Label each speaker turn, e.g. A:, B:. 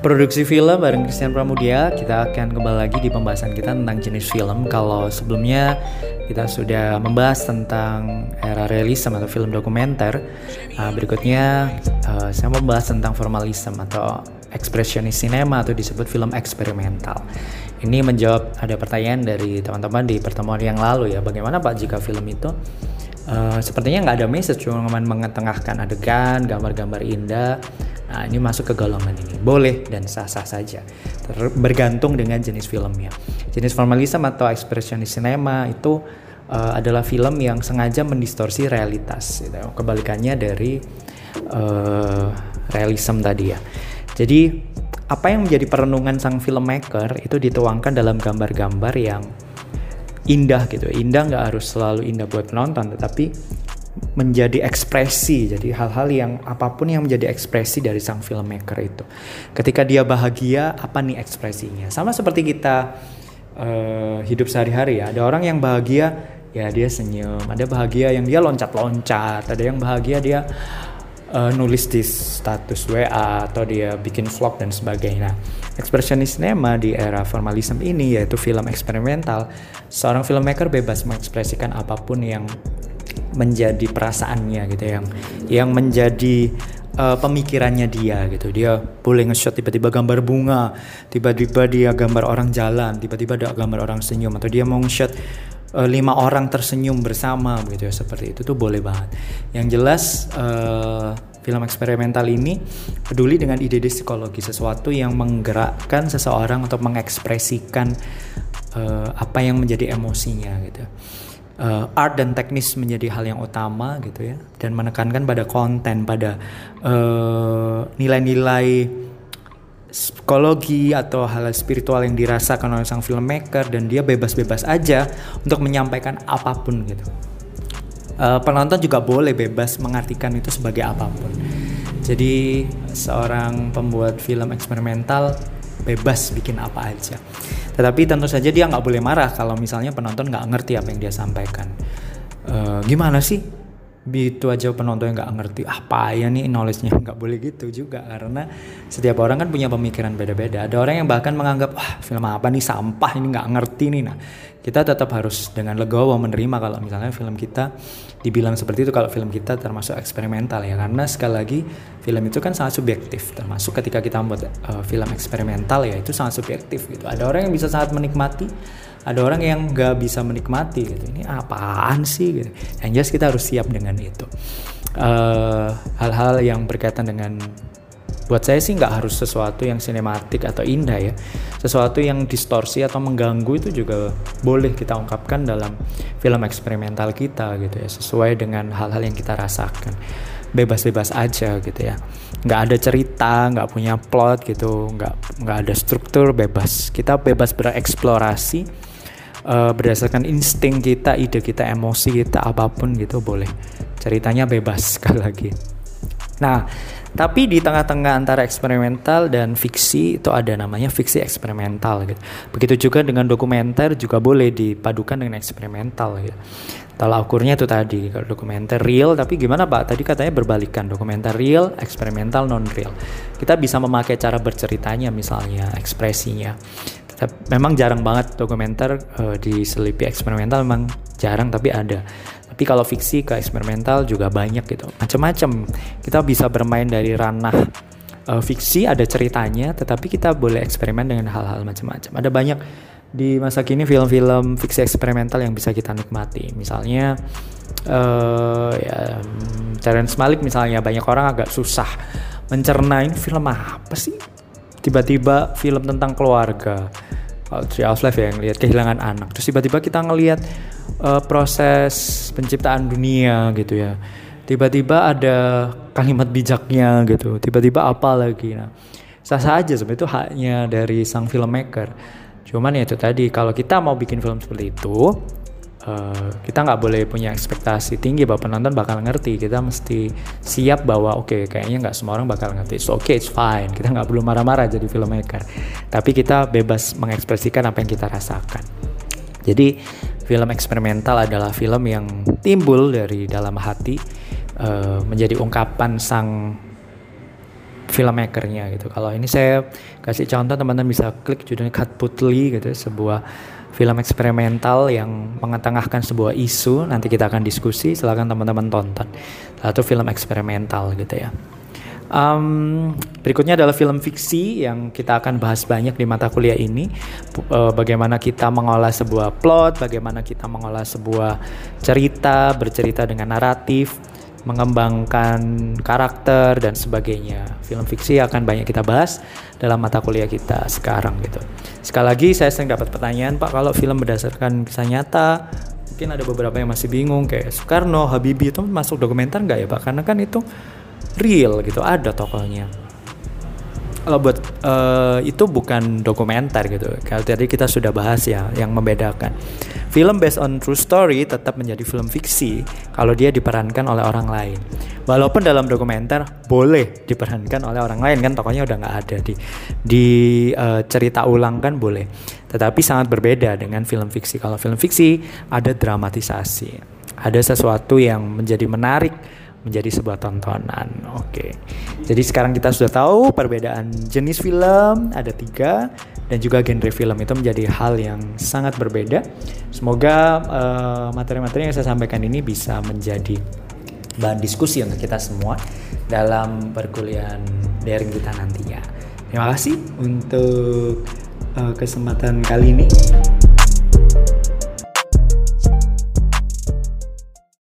A: Produksi film bareng Christian Pramudia. Kita akan kembali lagi di pembahasan kita tentang jenis film. Kalau sebelumnya kita sudah membahas tentang era realisme atau film dokumenter. Nah, Berikutnya uh, saya mau membahas tentang formalisme atau ekspresionis sinema atau disebut film eksperimental. Ini menjawab ada pertanyaan dari teman-teman di pertemuan yang lalu ya. Bagaimana Pak jika film itu Uh, sepertinya nggak ada message cuma mengetengahkan adegan gambar-gambar indah Nah, ini masuk ke golongan ini. Boleh dan sah-sah saja. Ter bergantung dengan jenis filmnya. Jenis formalisme atau ekspresionis sinema itu uh, adalah film yang sengaja mendistorsi realitas. Gitu. Kebalikannya dari uh, realism tadi ya. Jadi apa yang menjadi perenungan sang filmmaker itu dituangkan dalam gambar-gambar yang indah gitu. Indah nggak harus selalu indah buat penonton, tetapi menjadi ekspresi. Jadi hal-hal yang apa pun yang menjadi ekspresi dari sang filmmaker itu. Ketika dia bahagia apa nih ekspresinya? Sama seperti kita uh, hidup sehari-hari ya. Ada orang yang bahagia ya dia senyum. Ada bahagia yang dia loncat-loncat. Ada yang bahagia dia uh, nulis di status WA atau dia bikin vlog dan sebagainya. Ekspresionis cinema di era formalisme ini yaitu film eksperimental, seorang filmmaker bebas mengekspresikan apa pun yang menjadi perasaannya gitu yang yang menjadi uh, pemikirannya dia gitu dia boleh nge-shot tiba-tiba gambar bunga tiba-tiba dia gambar orang jalan tiba-tiba ada gambar orang senyum atau dia mau nge-shot uh, lima orang tersenyum bersama gitu ya seperti itu tuh boleh banget. Yang jelas uh, film eksperimental ini peduli dengan ide-ide psikologi sesuatu yang menggerakkan seseorang untuk mengekspresikan uh, apa yang menjadi emosinya gitu. Uh, art dan teknis menjadi hal yang utama gitu ya dan menekankan pada konten pada uh, nilai-nilai psikologi atau hal spiritual yang dirasakan oleh sang filmmaker dan dia bebas-bebas aja untuk menyampaikan apa pun gitu uh, penonton juga boleh bebas mengartikan itu sebagai apa pun jadi seorang pembuat film eksperimental bebas bikin apa aja tetapi tentu saja dia nggak boleh marah kalau misalnya penonton nggak ngerti apa yang dia sampaikan. Uh, gimana sih? Itu aja penonton yang nggak ngerti apa ya nih knowledge-nya? Nggak boleh gitu juga karena setiap orang kan punya pemikiran beda-beda. Ada orang yang bahkan menganggap wah film apa nih? Sampah ini nggak ngerti nih. Nah kita tetap harus dengan legowo menerima kalau misalnya film kita dibilang seperti itu kalau film kita termasuk eksperimental ya. Karena sekali lagi film itu kan sangat subjektif. Termasuk ketika kita membuat uh, film eksperimental ya itu sangat subjektif gitu. Ada orang yang bisa sangat menikmati ada orang yang nggak bisa menikmati gitu. Ini apaan sih gitu? Yang jelas kita harus siap dengan itu. Eh, hal-hal uh, yang berkaitan dengan buat saya sih nggak harus sesuatu yang sinematik atau indah ya. Sesuatu yang distorsi atau mengganggu itu juga boleh kita ungkapkan dalam film eksperimental kita gitu ya sesuai dengan hal-hal yang kita rasakan bebas-bebas aja gitu ya. Nggak ada cerita nggak punya plot gitu nggak nggak ada struktur bebas. Kita bebas bereksplorasi uh, berdasarkan insting kita ide kita emosi kita apa pun gitu boleh. Ceritanya bebas sekali lagi nah tapi di tengah-tengah antara eksperimental dan fiksi itu ada namanya fiksi eksperimental gitu. Begitu juga dengan dokumenter juga boleh dipadukan dengan eksperimental gitu. Tolak ukurnya itu tadi dokumenter real tapi gimana Pak? Tadi katanya berbalikan dokumenter real, eksperimental non real. Kita bisa memakai cara berceritanya misalnya ekspresinya. Memang jarang banget dokumenter uh, diselipi eksperimental memang jarang tapi ada tapi kalau fiksi ke eksperimental juga banyak gitu. Macam-macam kita bisa bermain dari ranah uh, fiksi ada ceritanya tetapi kita boleh eksperimen dengan hal-hal macam-macam ada banyak di masa kini film-film fiksi eksperimental yang bisa kita nikmati. Misalnya uh, ya Terence Malik misalnya banyak orang agak susah mencernain film apa sih? Tiba-tiba film tentang keluarga kalau Tree of Life ya yang lihat kehilangan anak. Terus tiba-tiba kita ngelihat uh, proses penciptaan dunia gitu ya. Tiba-tiba ada kalimat bijaknya gitu. Tiba-tiba apa lagi. Nah sah-sah aja sebenarnya itu haknya dari sang filmmaker. Cuman ya itu tadi kalau kita mau bikin film seperti itu uh, kita nggak boleh punya ekspektasi tinggi bahwa penonton bakal ngerti. Kita mesti siap bahwa oke okay, kayaknya nggak semua orang bakal ngerti. So okay it's fine. Kita nggak perlu marah-marah jadi filmmaker. Tapi kita bebas mengekspresikan apa yang kita rasakan. Jadi film eksperimental adalah film yang timbul dari dalam hati uh, menjadi ungkapan sang filmmakernya gitu. Kalau ini saya kasih contoh teman-teman bisa klik judulnya Cut Putli gitu, sebuah film eksperimental yang mengetengahkan sebuah isu. Nanti kita akan diskusi, silahkan teman-teman tonton. Satu film eksperimental gitu ya. Um, berikutnya adalah film fiksi yang kita akan bahas banyak di mata kuliah ini. Uh, bagaimana kita mengolah sebuah plot, bagaimana kita mengolah sebuah cerita, bercerita dengan naratif, mengembangkan karakter dan sebagainya. Film fiksi akan banyak kita bahas dalam mata kuliah kita sekarang gitu. Sekali lagi saya sering dapat pertanyaan, Pak, kalau film berdasarkan kisah nyata, mungkin ada beberapa yang masih bingung kayak Soekarno, Habibie itu masuk dokumenter nggak ya, Pak? Karena kan itu real gitu ada tokohnya kalau buat uh, itu bukan dokumenter gitu. Kalau tadi kita sudah bahas ya yang membedakan. Film based on true story tetap menjadi film fiksi kalau dia diperankan oleh orang lain. Walaupun dalam dokumenter boleh diperankan oleh orang lain kan tokohnya udah nggak ada. Di di uh, cerita ulang kan boleh. Tetapi sangat berbeda dengan film fiksi. Kalau film fiksi ada dramatisasi. Ada sesuatu yang menjadi menarik menjadi sebuah tontonan. Oke, jadi sekarang kita sudah tahu perbedaan jenis film ada tiga dan juga genre film itu menjadi hal yang sangat berbeda. Semoga uh, materi-materi yang saya sampaikan ini bisa menjadi bahan diskusi untuk kita semua dalam perkuliahan daring kita nantinya. Terima kasih untuk uh, kesempatan kali ini.